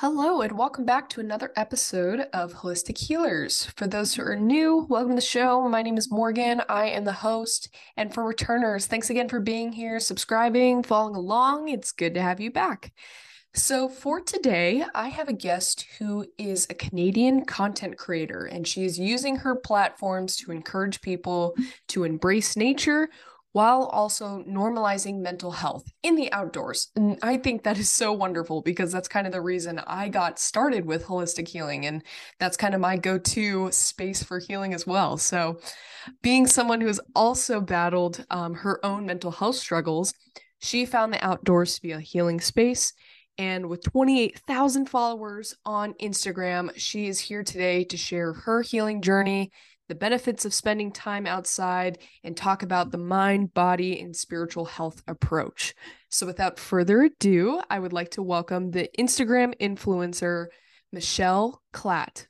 Hello, and welcome back to another episode of Holistic Healers. For those who are new, welcome to the show. My name is Morgan. I am the host. And for returners, thanks again for being here, subscribing, following along. It's good to have you back. So, for today, I have a guest who is a Canadian content creator, and she is using her platforms to encourage people to embrace nature while also normalizing mental health in the outdoors. And I think that is so wonderful because that's kind of the reason I got started with holistic healing. And that's kind of my go to space for healing as well. So, being someone who has also battled um, her own mental health struggles, she found the outdoors to be a healing space. And with 28,000 followers on Instagram, she is here today to share her healing journey the benefits of spending time outside, and talk about the mind, body, and spiritual health approach. So, without further ado, I would like to welcome the Instagram influencer, Michelle Klatt.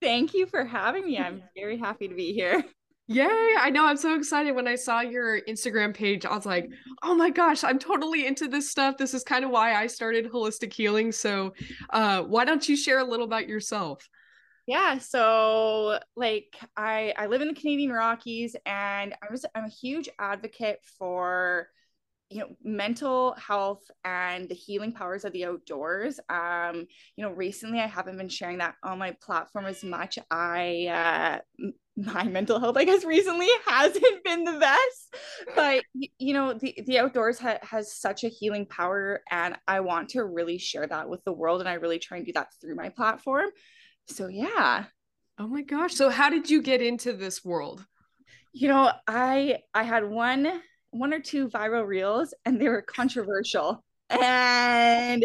Thank you for having me. I'm very happy to be here. Yay! I know I'm so excited when I saw your Instagram page. I was like, "Oh my gosh, I'm totally into this stuff. This is kind of why I started holistic healing." So, uh, why don't you share a little about yourself? Yeah so like i i live in the canadian rockies and i was i'm a huge advocate for you know mental health and the healing powers of the outdoors. Um you know recently i haven't been sharing that on my platform as much. I uh my mental health i guess recently hasn't been the best but you know the, the outdoors ha- has such a healing power and i want to really share that with the world and i really try and do that through my platform so yeah. Oh my gosh. So how did you get into this world? You know i i had one one or two viral reels and they were controversial and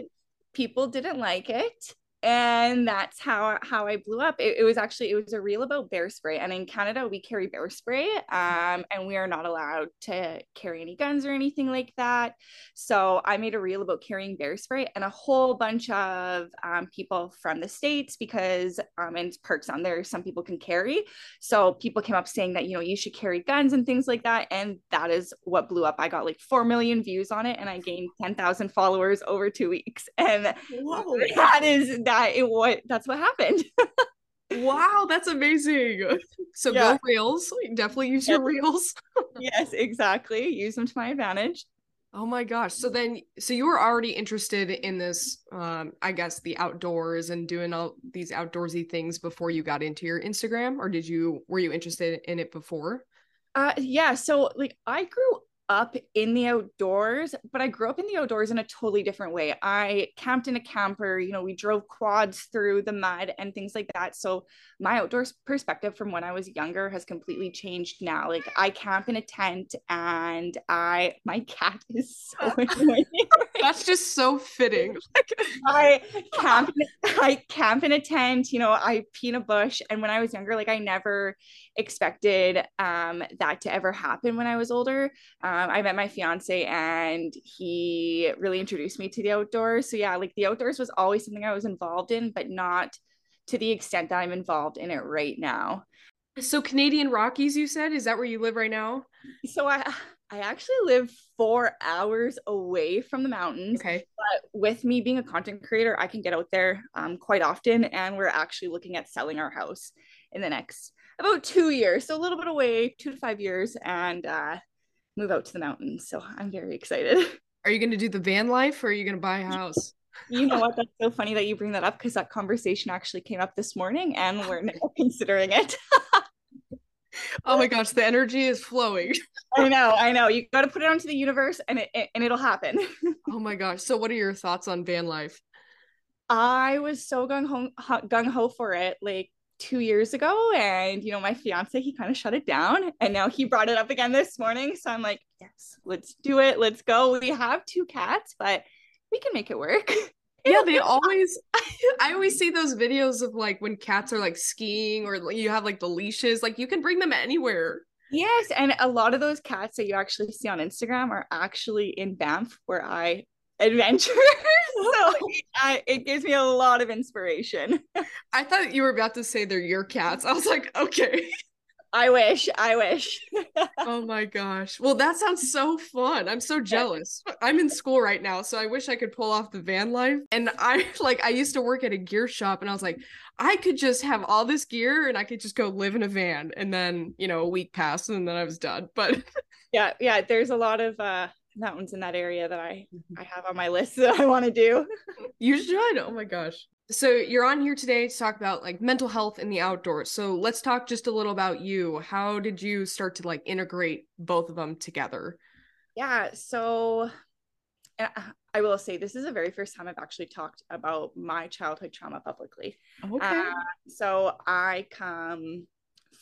people didn't like it and that's how how I blew up. It, it, was actually it was a reel about bear spray, and in Canada we carry bear spray, um, and we are not allowed to carry any guns or anything like that. So I made a reel about carrying bear spray, and a whole bunch of um, people from the states because um, and perks on there some people can carry. So people came up saying that you know you should carry guns and things like that, and that is what blew up. I got like four million views on it, and I gained ten thousand followers over two weeks, and Whoa. that is that it what that's what happened. wow, that's amazing. So yeah. go reels. Definitely use your reels. yes, exactly. Use them to my advantage. Oh my gosh. So then so you were already interested in this um I guess the outdoors and doing all these outdoorsy things before you got into your Instagram or did you were you interested in it before? Uh yeah, so like I grew up in the outdoors, but I grew up in the outdoors in a totally different way. I camped in a camper, you know, we drove quads through the mud and things like that. So my outdoors perspective from when I was younger has completely changed now. Like I camp in a tent and I my cat is so annoying. That's just so fitting. I camp I camp in a tent, you know, I pee in a bush. And when I was younger, like I never expected um, that to ever happen when I was older. Um, I met my fiance and he really introduced me to the outdoors. So, yeah, like the outdoors was always something I was involved in, but not to the extent that I'm involved in it right now. So, Canadian Rockies, you said, is that where you live right now? So, I. I actually live four hours away from the mountains. Okay. But with me being a content creator, I can get out there um, quite often. And we're actually looking at selling our house in the next about two years, so a little bit away, two to five years, and uh, move out to the mountains. So I'm very excited. Are you going to do the van life, or are you going to buy a house? you know what? That's so funny that you bring that up because that conversation actually came up this morning, and we're now considering it. oh my gosh, the energy is flowing. I know, I know. You got to put it onto the universe, and it and it'll happen. oh my gosh! So, what are your thoughts on van life? I was so gung ho gung ho for it. Like two years ago and you know my fiance he kind of shut it down and now he brought it up again this morning so i'm like yes let's do it let's go we have two cats but we can make it work yeah they always i always see those videos of like when cats are like skiing or you have like the leashes like you can bring them anywhere yes and a lot of those cats that you actually see on instagram are actually in banff where i adventure. so it, I, it gives me a lot of inspiration. I thought you were about to say they're your cats. I was like, okay. I wish. I wish. oh my gosh. Well, that sounds so fun. I'm so jealous. I'm in school right now, so I wish I could pull off the van life. And I like I used to work at a gear shop and I was like, I could just have all this gear and I could just go live in a van. And then, you know, a week passed and then I was done. But yeah, yeah, there's a lot of uh mountains in that area that I mm-hmm. I have on my list that I want to do. you should. Oh my gosh. So you're on here today to talk about like mental health in the outdoors. So let's talk just a little about you. How did you start to like integrate both of them together? Yeah, so uh, I will say this is the very first time I've actually talked about my childhood trauma publicly. Okay. Uh, so I come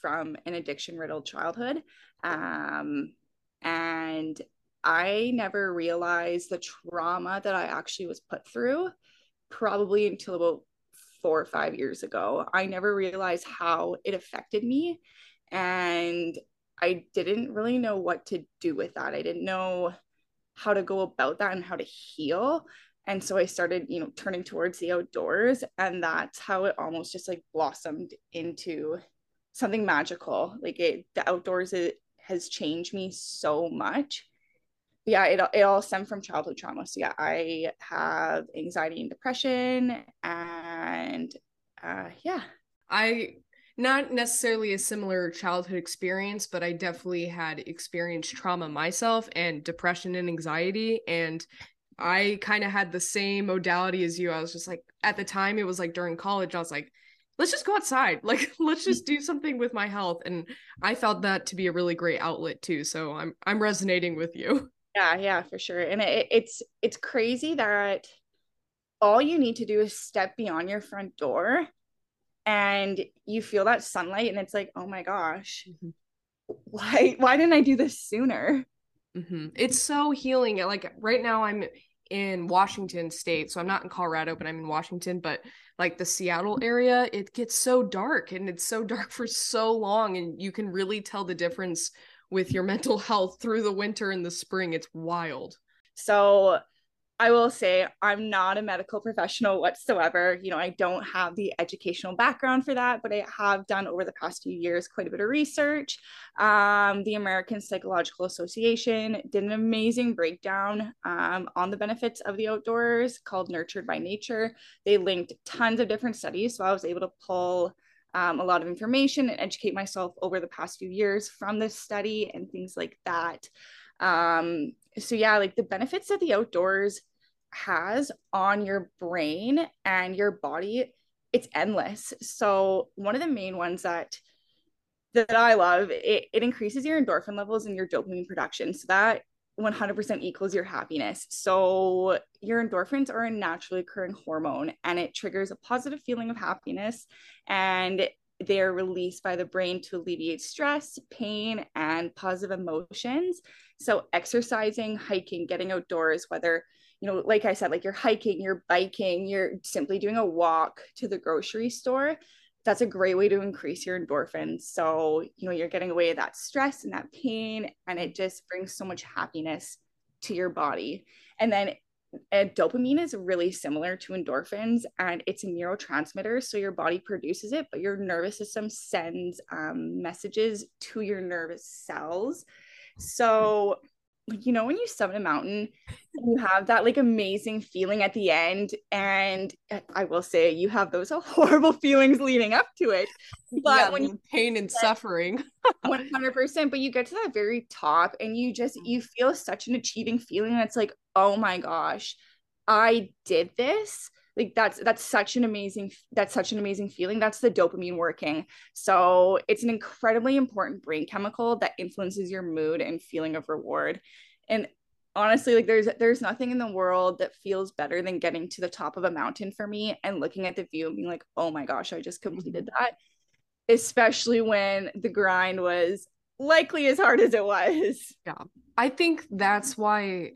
from an addiction riddled childhood. Um, and I never realized the trauma that I actually was put through probably until about four or five years ago. I never realized how it affected me. And I didn't really know what to do with that. I didn't know how to go about that and how to heal. And so I started, you know, turning towards the outdoors. And that's how it almost just like blossomed into something magical. Like it, the outdoors it has changed me so much yeah, it, it all stemmed from childhood trauma. So yeah, I have anxiety and depression and uh, yeah. I not necessarily a similar childhood experience, but I definitely had experienced trauma myself and depression and anxiety. And I kind of had the same modality as you. I was just like, at the time, it was like during college, I was like, let's just go outside. Like, let's just do something with my health. And I felt that to be a really great outlet too. So I'm I'm resonating with you. Yeah, yeah, for sure. And it, it's it's crazy that all you need to do is step beyond your front door and you feel that sunlight and it's like, "Oh my gosh. Mm-hmm. Why why didn't I do this sooner?" Mm-hmm. It's so healing. Like right now I'm in Washington state. So I'm not in Colorado, but I'm in Washington, but like the Seattle area, it gets so dark and it's so dark for so long and you can really tell the difference with your mental health through the winter and the spring. It's wild. So I will say I'm not a medical professional whatsoever. You know, I don't have the educational background for that, but I have done over the past few years quite a bit of research. Um, the American Psychological Association did an amazing breakdown um, on the benefits of the outdoors called Nurtured by Nature. They linked tons of different studies. So I was able to pull um, a lot of information and educate myself over the past few years from this study and things like that. Um, so, yeah, like the benefits that the outdoors has on your brain and your body, it's endless. So, one of the main ones that that I love, it, it increases your endorphin levels and your dopamine production. So that 100% equals your happiness. So, your endorphins are a naturally occurring hormone and it triggers a positive feeling of happiness and they're released by the brain to alleviate stress, pain, and positive emotions. So, exercising, hiking, getting outdoors, whether you know, like I said, like you're hiking, you're biking, you're simply doing a walk to the grocery store, that's a great way to increase your endorphins. So, you know, you're getting away that stress and that pain, and it just brings so much happiness to your body. And then and dopamine is really similar to endorphins and it's a neurotransmitter so your body produces it but your nervous system sends um, messages to your nervous cells so you know when you summit a mountain you have that like amazing feeling at the end and eh, i will say you have those horrible feelings leading up to it but yeah, when you pain and suffering. 100% but you get to that very top and you just you feel such an achieving feeling that's like oh my gosh i did this like that's that's such an amazing that's such an amazing feeling. That's the dopamine working. So it's an incredibly important brain chemical that influences your mood and feeling of reward. And honestly like there's there's nothing in the world that feels better than getting to the top of a mountain for me and looking at the view and being like oh my gosh i just completed mm-hmm. that. Especially when the grind was likely as hard as it was. Yeah. I think that's why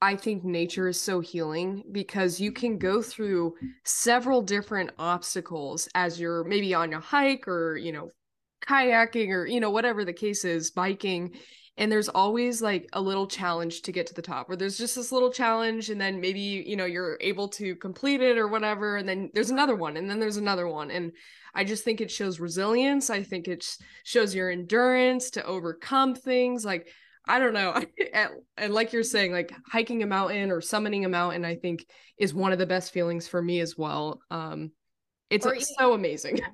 I think nature is so healing because you can mm-hmm. go through several different obstacles as you're maybe on a hike or, you know, kayaking or, you know, whatever the case is, biking. and there's always like a little challenge to get to the top where there's just this little challenge and then maybe you know you're able to complete it or whatever and then there's another one and then there's another one and i just think it shows resilience i think it shows your endurance to overcome things like i don't know and like you're saying like hiking a mountain or summiting a mountain i think is one of the best feelings for me as well um it's or so amazing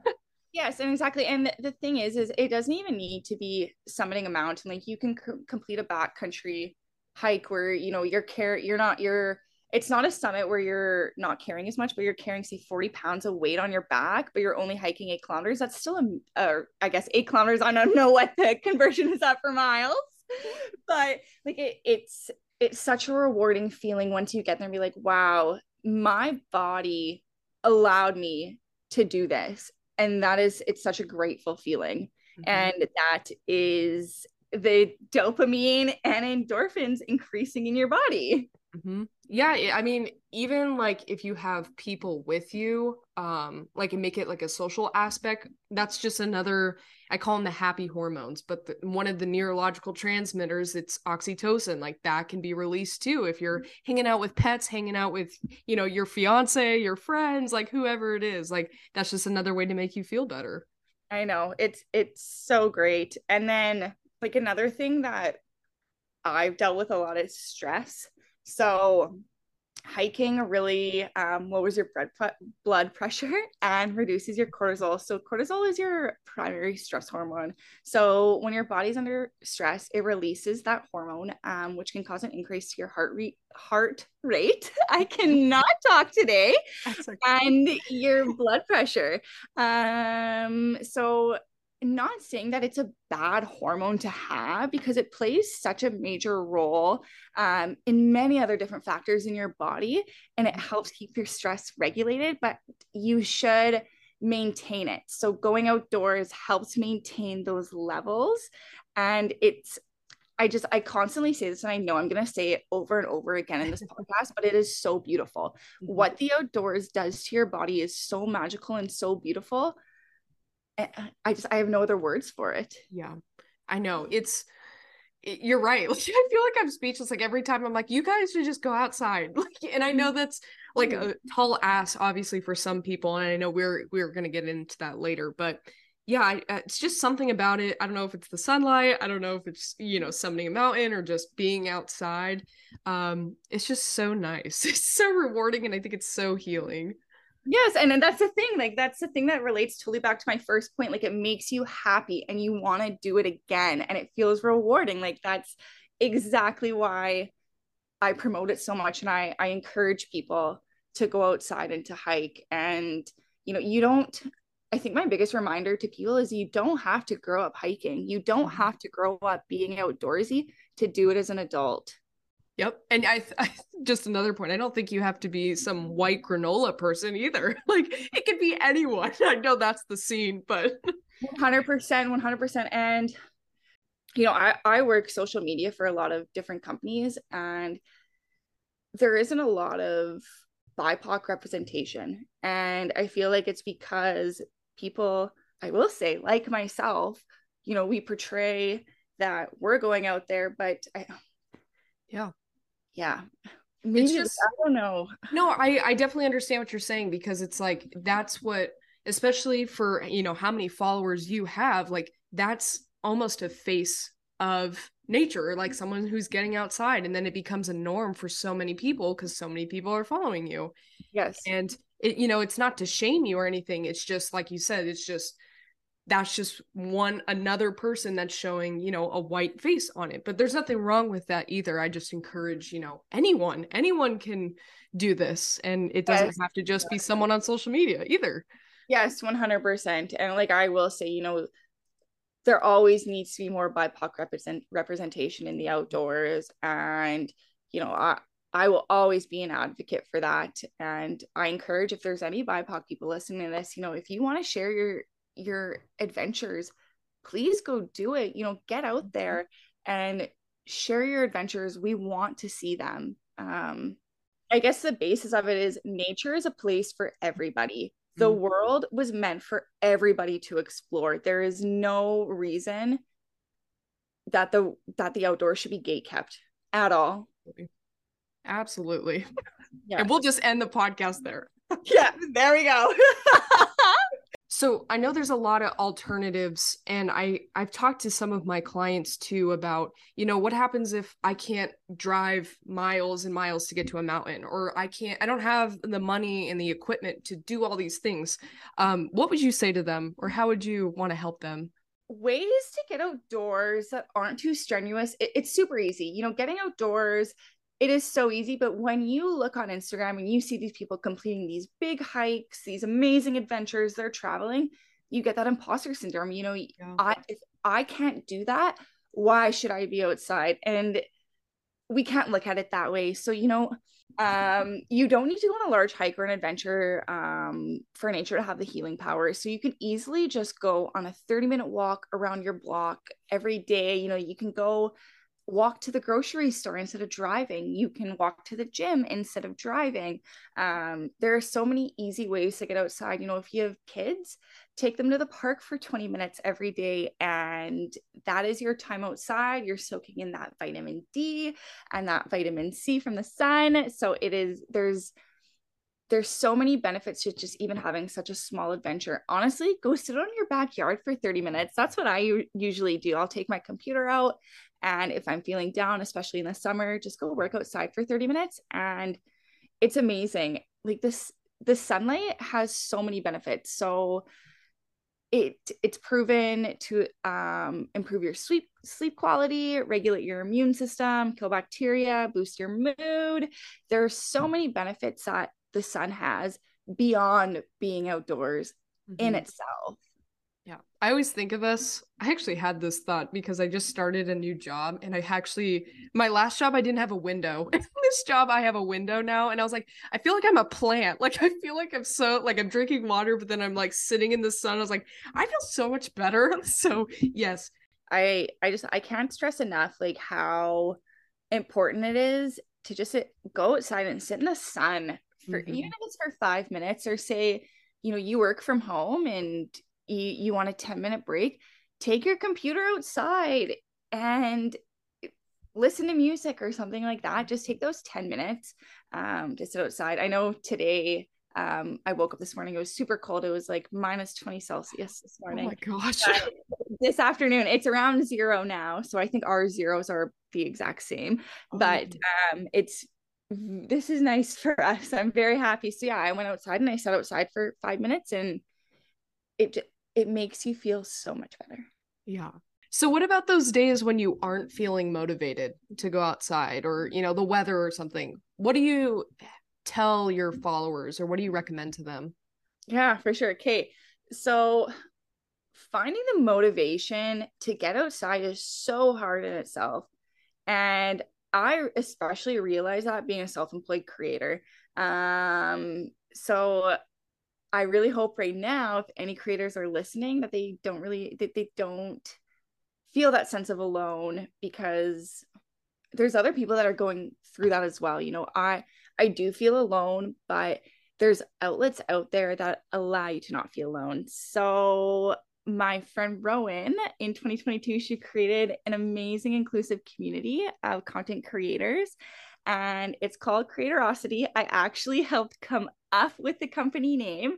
Yes, and exactly. And the thing is, is it doesn't even need to be summiting a mountain. Like you can c- complete a backcountry hike where you know you're care you're not you're it's not a summit where you're not carrying as much, but you're carrying say 40 pounds of weight on your back, but you're only hiking eight kilometers. That's still a, uh, I guess eight kilometers. I don't know what the conversion is at for miles, but like it, it's it's such a rewarding feeling once you get there and be like, wow, my body allowed me to do this. And that is it's such a grateful feeling. Mm-hmm. and that is the dopamine and endorphins increasing in your body mm-hmm. yeah i mean even like if you have people with you um like and make it like a social aspect that's just another i call them the happy hormones but the, one of the neurological transmitters it's oxytocin like that can be released too if you're hanging out with pets hanging out with you know your fiance your friends like whoever it is like that's just another way to make you feel better i know it's it's so great and then like another thing that i've dealt with a lot is stress so hiking really um, lowers your blood, blood pressure and reduces your cortisol. So, cortisol is your primary stress hormone. So, when your body's under stress, it releases that hormone, um, which can cause an increase to your heart rate. Heart rate. I cannot talk today, okay. and your blood pressure. Um, so not saying that it's a bad hormone to have because it plays such a major role um, in many other different factors in your body and it helps keep your stress regulated, but you should maintain it. So going outdoors helps maintain those levels. And it's, I just, I constantly say this and I know I'm going to say it over and over again in this podcast, but it is so beautiful. Mm-hmm. What the outdoors does to your body is so magical and so beautiful I just I have no other words for it. Yeah. I know. It's you're right. Like, I feel like I'm speechless. Like every time I'm like, you guys should just go outside. Like, and I know mm-hmm. that's like a tall ass, obviously for some people, and I know we're we're gonna get into that later. But yeah, I, uh, it's just something about it. I don't know if it's the sunlight. I don't know if it's you know summoning a mountain or just being outside. Um, it's just so nice. It's so rewarding, and I think it's so healing. Yes, and, and that's the thing. Like that's the thing that relates totally back to my first point. Like it makes you happy and you want to do it again and it feels rewarding. Like that's exactly why I promote it so much and I I encourage people to go outside and to hike and you know, you don't I think my biggest reminder to people is you don't have to grow up hiking. You don't mm-hmm. have to grow up being outdoorsy to do it as an adult. Yep. And I, I, just another point. I don't think you have to be some white granola person either. Like it could be anyone. I know that's the scene, but 100%, 100%. And you know, I I work social media for a lot of different companies and there isn't a lot of BIPOC representation. And I feel like it's because people, I will say, like myself, you know, we portray that we're going out there, but I, yeah yeah. Maybe just, i don't know. No i i definitely understand what you're saying because it's like that's what especially for you know how many followers you have like that's almost a face of nature like someone who's getting outside and then it becomes a norm for so many people because so many people are following you. Yes. And it you know it's not to shame you or anything. It's just like you said it's just that's just one another person that's showing you know a white face on it. But there's nothing wrong with that either. I just encourage you know anyone anyone can do this and it doesn't yes. have to just be someone on social media either. Yes 100% and like i will say you know there always needs to be more bipoc represent representation in the outdoors. And you know i I will always be an advocate for that. And I encourage if there's any BIPOC people listening to this, you know, if you want to share your your adventures, please go do it. You know, get out mm-hmm. there and share your adventures. We want to see them. Um, I guess the basis of it is nature is a place for everybody. The mm-hmm. world was meant for everybody to explore. There is no reason that the that the outdoors should be gate kept at all. Absolutely. Yeah. And we'll just end the podcast there. yeah, there we go. so I know there's a lot of alternatives and I I've talked to some of my clients too about, you know, what happens if I can't drive miles and miles to get to a mountain or I can't I don't have the money and the equipment to do all these things. Um what would you say to them or how would you want to help them? ways to get outdoors that aren't too strenuous it, it's super easy you know getting outdoors it is so easy but when you look on instagram and you see these people completing these big hikes these amazing adventures they're traveling you get that imposter syndrome you know yeah. i if i can't do that why should i be outside? And we can't look at it that way. So you know um you don't need to go on a large hike or an adventure um for nature to have the healing power. So you can easily just go on a 30 minute walk around your block every day. You know you can go walk to the grocery store instead of driving you can walk to the gym instead of driving um, there are so many easy ways to get outside you know if you have kids take them to the park for 20 minutes every day and that is your time outside you're soaking in that vitamin d and that vitamin c from the sun so it is there's there's so many benefits to just even having such a small adventure. Honestly, go sit on your backyard for 30 minutes. That's what I usually do. I'll take my computer out and if I'm feeling down, especially in the summer, just go work outside for 30 minutes. And it's amazing. Like this, the sunlight has so many benefits. So it it's proven to um, improve your sleep sleep quality, regulate your immune system, kill bacteria, boost your mood. There are so many benefits that the sun has beyond being outdoors mm-hmm. in itself. I always think of us. I actually had this thought because I just started a new job and I actually, my last job, I didn't have a window. this job, I have a window now. And I was like, I feel like I'm a plant. Like, I feel like I'm so, like, I'm drinking water, but then I'm like sitting in the sun. I was like, I feel so much better. So, yes. I, I just, I can't stress enough, like, how important it is to just sit, go outside and sit in the sun for mm-hmm. even if it's for five minutes or say, you know, you work from home and you, you want a 10 minute break, take your computer outside and listen to music or something like that. Just take those 10 minutes um, to sit outside. I know today um, I woke up this morning, it was super cold. It was like minus 20 Celsius this morning. Oh my gosh. this afternoon, it's around zero now. So I think our zeros are the exact same, oh. but um, it's this is nice for us. I'm very happy. So yeah, I went outside and I sat outside for five minutes and it it makes you feel so much better. Yeah. So what about those days when you aren't feeling motivated to go outside or, you know, the weather or something? What do you tell your followers or what do you recommend to them? Yeah, for sure. Okay. So finding the motivation to get outside is so hard in itself. And I especially realize that being a self-employed creator. Um, so I really hope right now, if any creators are listening, that they don't really that they don't feel that sense of alone because there's other people that are going through that as well. You know, I I do feel alone, but there's outlets out there that allow you to not feel alone. So my friend Rowan in 2022, she created an amazing inclusive community of content creators and it's called Creatorosity. I actually helped come up with the company name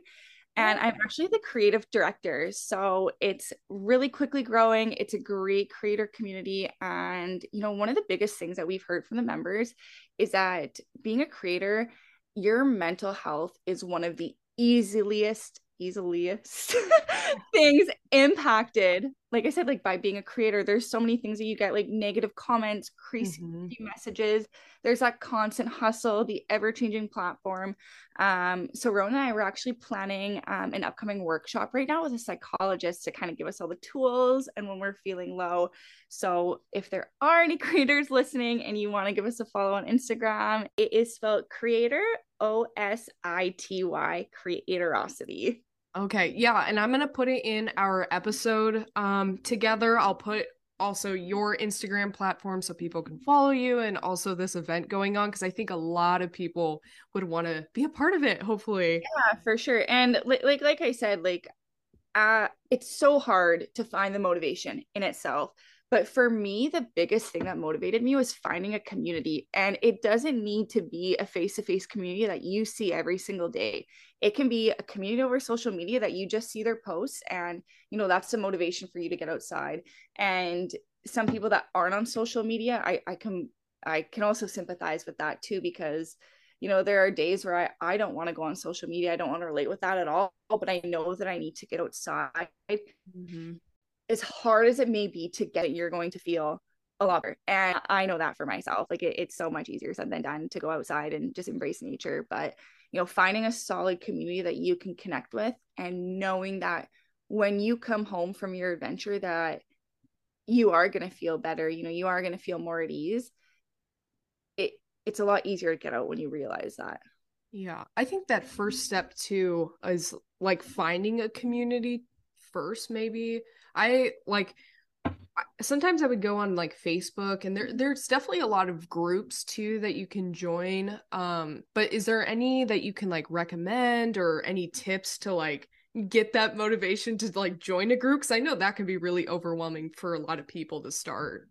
and I'm actually the creative director. So it's really quickly growing. It's a great creator community. And, you know, one of the biggest things that we've heard from the members is that being a creator, your mental health is one of the easiest easiest things impacted like i said like by being a creator there's so many things that you get like negative comments crazy mm-hmm. messages. There's that constant hustle the ever-changing platform. Um so Rowan and i were actually planning um, an upcoming workshop right now with a psychologist to kind of give us all the tools and when we're feeling low. So if there are any creators listening and you want to give us a follow on instagram it is spelled creator o-s-i-t-y creatorosity Okay. Yeah. And I'm going to put it in our episode um, together. I'll put also your Instagram platform so people can follow you and also this event going on because I think a lot of people would want to be a part of it, hopefully. Yeah, for sure. And like like, like I said, like uh it's so hard to find the motivation in itself. But for me, the biggest thing that motivated me was finding a community. And it doesn't need to be a face to face community that you see every single day. It can be a community over social media that you just see their posts. And, you know, that's the motivation for you to get outside. And some people that aren't on social media, I, I can I can also sympathize with that too, because you know there are days where i, I don't want to go on social media i don't want to relate with that at all but i know that i need to get outside mm-hmm. As hard as it may be to get it you're going to feel a lot better and i know that for myself like it, it's so much easier said than done to go outside and just embrace nature but you know finding a solid community that you can connect with and knowing that when you come home from your adventure that you are going to feel better you know you are going to feel more at ease It it's a lot easier to get out when you realize that. Yeah. I think that first step too is like finding a community first maybe. I like sometimes I would go on like Facebook and there there's definitely a lot of groups too that you can join. Um but is there any that you can like recommend or any tips to like get that motivation to like join a group cuz I know that can be really overwhelming for a lot of people to start.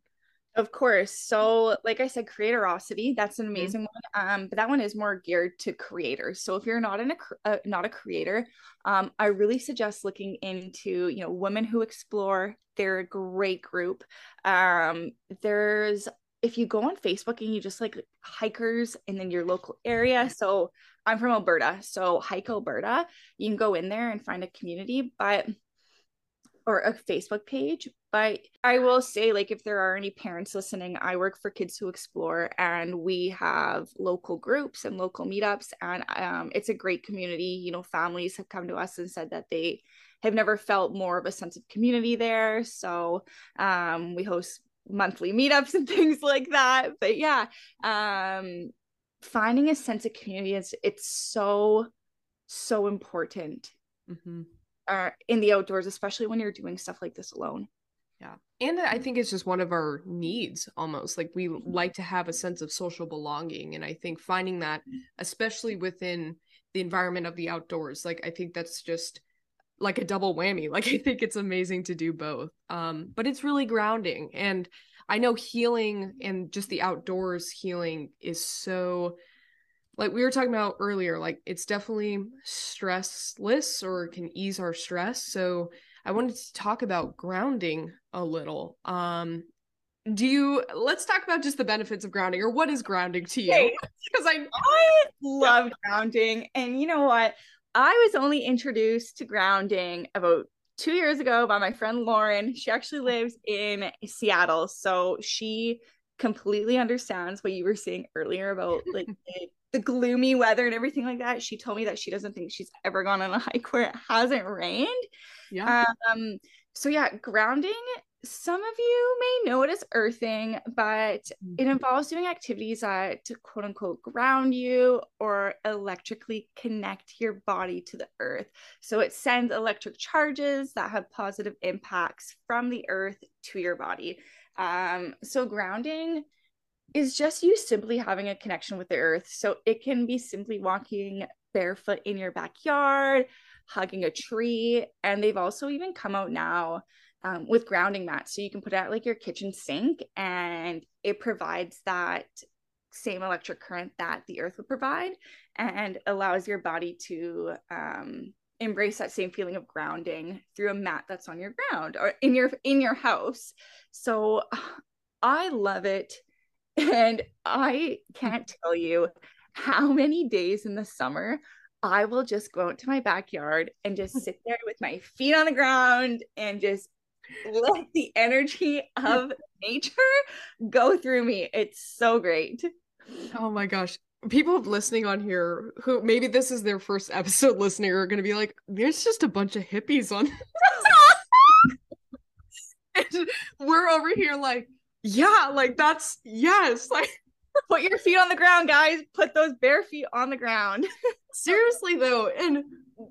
Of course. So, like I said, Creatorosity, that's an mm-hmm. amazing mm-hmm. one. Um, but that one is more geared to creators. So, if you're not in a uh, not a creator, um, I really suggest looking into you know women who explore. They're a great group. Um, there's if you go on Facebook and you just like hikers and then your local area. So I'm from Alberta, so Hike Alberta. You can go in there and find a community, but or a Facebook page. But I will say, like, if there are any parents listening, I work for Kids Who Explore, and we have local groups and local meetups, and um, it's a great community. You know, families have come to us and said that they have never felt more of a sense of community there. So um, we host monthly meetups and things like that. But yeah, um, finding a sense of community is it's so so important. Mm-hmm uh, in the outdoors, especially when you're doing stuff like this alone. Yeah. And I think it's just one of our needs almost. Like we like to have a sense of social belonging. And I think finding that, especially within the environment of the outdoors, like I think that's just like a double whammy. Like I think it's amazing to do both. Um, but it's really grounding. And I know healing and just the outdoors healing is so like we were talking about earlier, like it's definitely stressless or can ease our stress. So I wanted to talk about grounding a little. Um, do you let's talk about just the benefits of grounding or what is grounding to you? Because I I love grounding. And you know what? I was only introduced to grounding about two years ago by my friend Lauren. She actually lives in Seattle. So she completely understands what you were saying earlier about like the the gloomy weather and everything like that. She told me that she doesn't think she's ever gone on a hike where it hasn't rained. Yeah. Um, so yeah, grounding. Some of you may know it as earthing, but mm-hmm. it involves doing activities that quote unquote ground you or electrically connect your body to the earth. So it sends electric charges that have positive impacts from the earth to your body. Um, so grounding is just you simply having a connection with the earth. So it can be simply walking barefoot in your backyard, hugging a tree. And they've also even come out now um, with grounding mats. So you can put it at like your kitchen sink and it provides that same electric current that the earth would provide and allows your body to um, embrace that same feeling of grounding through a mat that's on your ground or in your in your house so i love it and I mm. can't tell you how many days in the summer I will just go out to my backyard and just sit there with my feet on the ground and just let the energy of nature go through me. It's so great. Oh my gosh. People listening on here who maybe this is their first episode listening are going to be like, there's just a bunch of hippies on. we're over here like, yeah, like that's yes, like put your feet on the ground, guys. Put those bare feet on the ground. Seriously though, and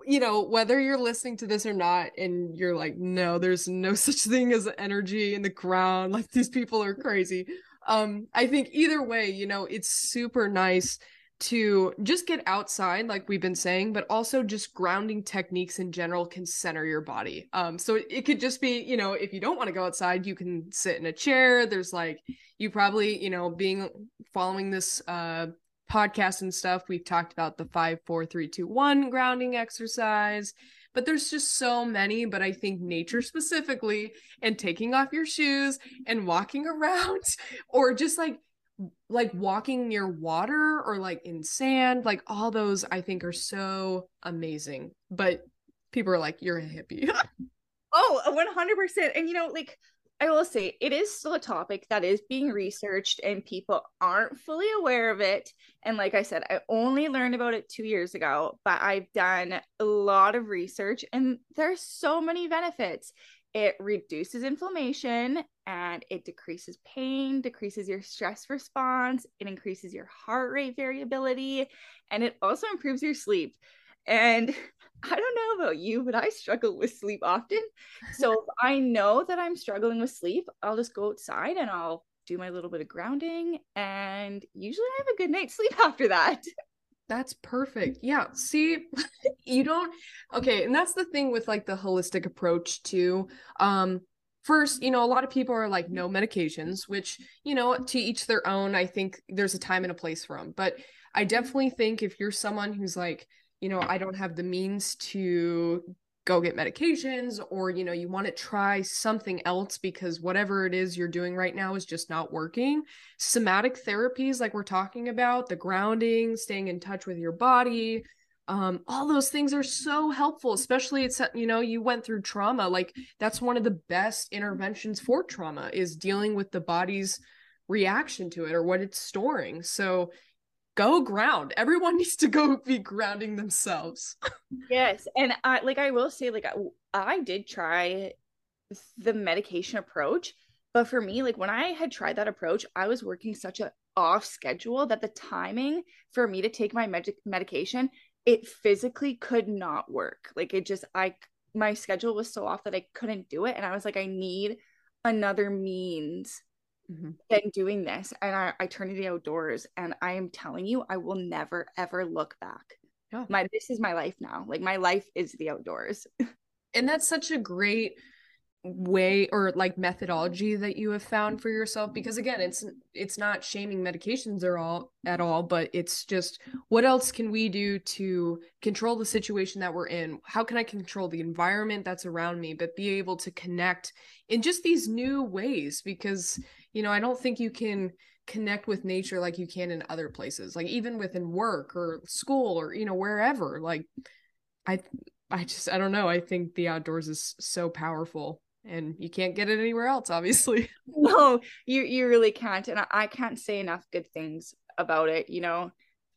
you know, whether you're listening to this or not, and you're like, no, there's no such thing as energy in the ground, like these people are crazy. Um, I think either way, you know, it's super nice to just get outside like we've been saying but also just grounding techniques in general can center your body. Um so it, could just be you know if you don't want to go outside you can sit in a chair. There's like you probably you know being following this uh podcast and stuff we've talked about the five four three two one grounding exercise but there's just so many but i think nature specifically and taking off your shoes and walking around or just like like walking near water or like in sand like all those i think are so amazing but people are like you're a hippie. Oh 100% and you know like i will say it is still a topic that is being researched and people aren't fully aware of it and like i said i only learned about it two years ago but i've done a lot of research and there's so many benefits it reduces inflammation and it decreases pain, decreases your stress response, it increases your heart rate variability, and it also improves your sleep. And I don't know about you, but I struggle with sleep often. So if I know that I'm struggling with sleep, I'll just go outside and I'll do my little bit of grounding. And usually I have a good night's sleep after that. That's perfect. Yeah. See, you don't okay, and that's the thing with like the holistic approach too. Um first, you know, a lot of people are like no medications, which, you know, to each their own. I think there's a time and a place for them. But I definitely think if you're someone who's like, you know, I don't have the means to go get medications or you know you want to try something else because whatever it is you're doing right now is just not working. Somatic therapies like we're talking about the grounding staying in touch with your body um, all those things are so helpful especially it's you know you went through trauma like that's one of the best interventions for trauma is dealing with the body's reaction to it or what it's storing. So go ground. Everyone needs to go be grounding themselves. yes, and I like I will say like I, I did try the medication approach, but for me like when I had tried that approach, I was working such a off schedule that the timing for me to take my med- medication it physically could not work. Like it just I my schedule was so off that I couldn't do it and I was like I need another means mm-hmm. than doing this. And I, I turn to the outdoors and I am telling you, I will never ever look back. My this is my life now. Like my life is the outdoors. and that's such a great way or like methodology that you have found for yourself because again it's it's not shaming medications or all at all but it's just what else can we do to control the situation that we're in how can i control the environment that's around me but be able to connect in just these new ways because you know i don't think you can connect with nature like you can in other places like even within work or school or you know wherever like i i just i don't know. I think the outdoors is so powerful and you can't get it anywhere else obviously. No you you really can't and I, can't say enough good things about it you know?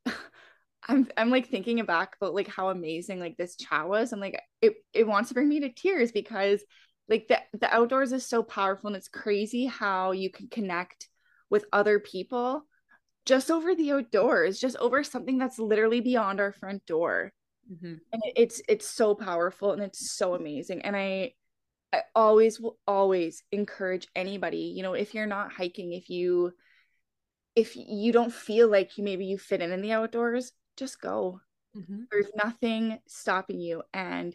I'm I'm like thinking back about like how amazing like this chat was I'm like it it wants to bring me to tears because like the the outdoors is so powerful and it's crazy how you can connect with other people just over the outdoors just over something that's literally beyond our front door mm-hmm. and it's it's so powerful and it's so amazing and i i always will always encourage anybody you know if you're not hiking if you if you don't feel like you maybe you fit in in the outdoors just go mm-hmm. there's nothing stopping you and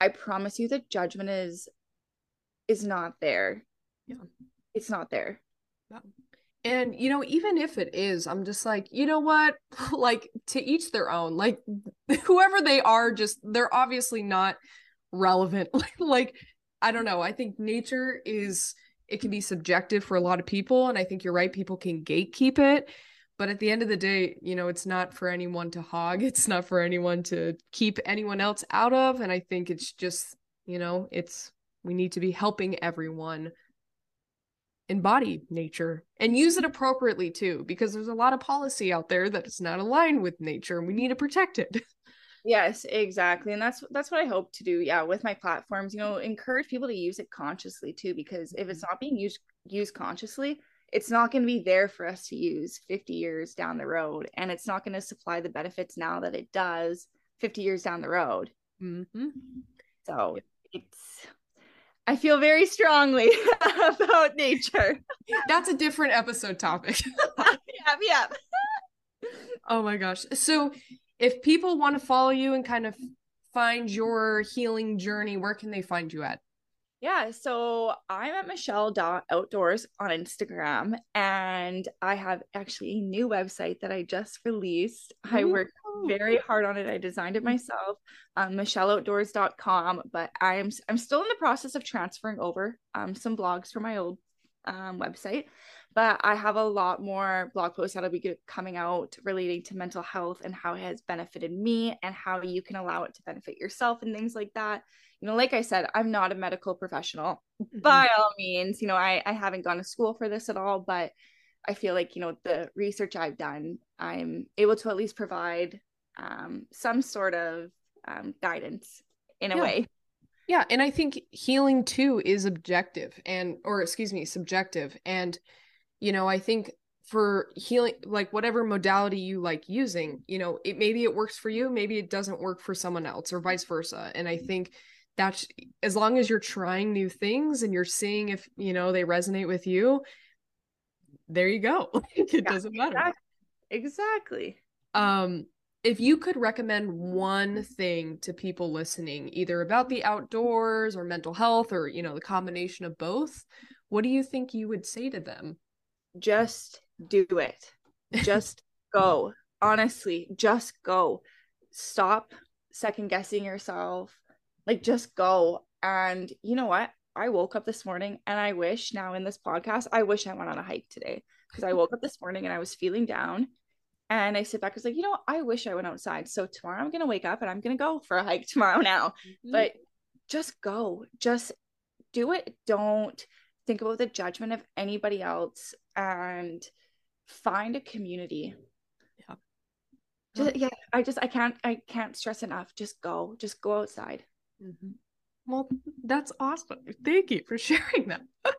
i promise you the judgment is is not there. Yeah. It's not there. And you know, even if it is, I'm just like, you know what? like to each their own. Like whoever they are, just they're obviously not relevant. like I don't know. I think nature is it can be subjective for a lot of people and I think you're right people can gatekeep it but at the end of the day you know it's not for anyone to hog it's not for anyone to keep anyone else out of and i think it's just you know it's we need to be helping everyone embody nature and use it appropriately too, because there's a lot of policy out there that is not aligned with nature and we need to protect it. Yes, exactly. And that's that's what I hope to do. Yeah, with my platforms, you know, encourage people to use it consciously too, because if it's not being used used consciously, it's not going to be there for us to use 50 years down the road. And it's not going to supply the benefits now that it does 50 years down the road. Mm-hmm. So it's I feel very strongly about nature. That's a different episode topic. yeah, yeah. Oh my gosh. So if people want to follow you and kind of find your healing journey, where can they find you at? Yeah, so I'm at Michelle Outdoors on Instagram, and I have actually a new website that I just released. Ooh. I worked very hard on it. I designed it myself, um, MichelleOutdoors.com. But I'm I'm still in the process of transferring over um, some blogs from my old um, website. But I have a lot more blog posts that'll be coming out relating to mental health and how it has benefited me and how you can allow it to benefit yourself and things like that you know, like I said, I'm not a medical professional mm-hmm. by all means. You know, I, I haven't gone to school for this at all, but I feel like, you know, the research I've done, I'm able to at least provide um, some sort of um, guidance in a yeah. way. Yeah. And I think healing too is objective and, or excuse me, subjective. And, you know, I think for healing like whatever modality you like using you know it maybe it works for you maybe it doesn't work for someone else or vice versa and i think that's as long as you're trying new things and you're seeing if you know they resonate with you there you go it yeah, doesn't matter exactly. um if you could recommend one thing to people listening either about the outdoors or mental health or you know the combination of both what do you think you would say to them just do it just go honestly just go stop second guessing yourself like just go. And you know what? I woke up this morning and I wish now in this podcast, I wish I went on a hike today because I woke up this morning and I was feeling down. And I sit back, I was like, you know, I wish I went outside. So tomorrow I'm going to wake up and I'm going to go for a hike tomorrow now. Mm-hmm. But just go, just do it. Don't think about the judgment of anybody else and find a community. Yeah. Just, yeah. I just, I can't, I can't stress enough. Just go, just go outside. Mm-hmm. Well, that's awesome. Thank you for sharing that.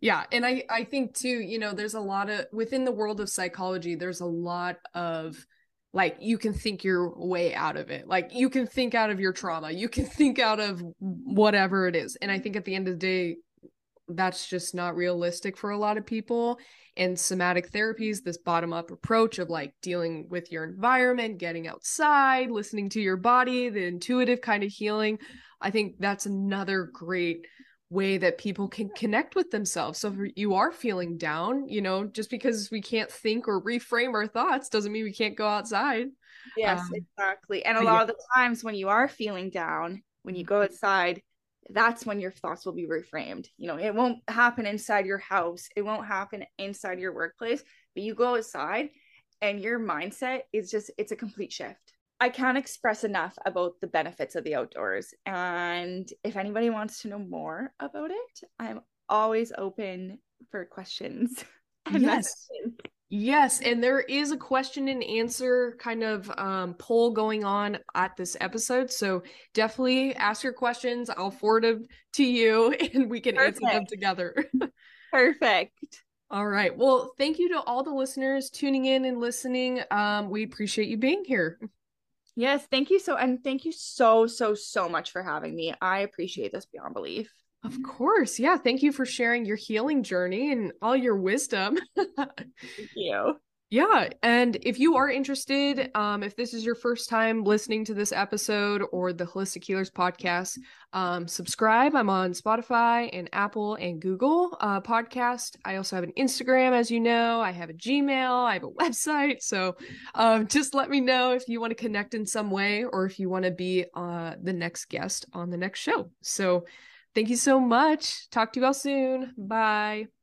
yeah, and I I think too, you know, there's a lot of within the world of psychology, there's a lot of like you can think your way out of it. Like you can think out of your trauma. You can think out of whatever it is. And I think at the end of the day, that's just not realistic for a lot of people and somatic therapies this bottom up approach of like dealing with your environment getting outside listening to your body the intuitive kind of healing i think that's another great way that people can connect with themselves so if you are feeling down you know just because we can't think or reframe our thoughts doesn't mean we can't go outside yes um, exactly and a lot yeah. of the times when you are feeling down when you go outside that's when your thoughts will be reframed. You know, it won't happen inside your house, it won't happen inside your workplace, but you go outside and your mindset is just, it's a complete shift. I can't express enough about the benefits of the outdoors. And if anybody wants to know more about it, I'm always open for questions. yes. Messages. Yes, and there is a question and answer kind of um, poll going on at this episode. So definitely ask your questions. I'll forward them to you and we can Perfect. answer them together. Perfect. All right. Well, thank you to all the listeners tuning in and listening. Um, we appreciate you being here. Yes, thank you so and thank you so so so much for having me. I appreciate this beyond belief. Of course. Yeah. Thank you for sharing your healing journey and all your wisdom. Thank you. Yeah. And if you are interested, um, if this is your first time listening to this episode or the Holistic Healers podcast, um, subscribe. I'm on Spotify and Apple and Google uh, podcast. I also have an Instagram, as you know. I have a Gmail. I have a website. So um, just let me know if you want to connect in some way or if you want to be uh, the next guest on the next show. So Thank you so much. Talk to you all soon. Bye.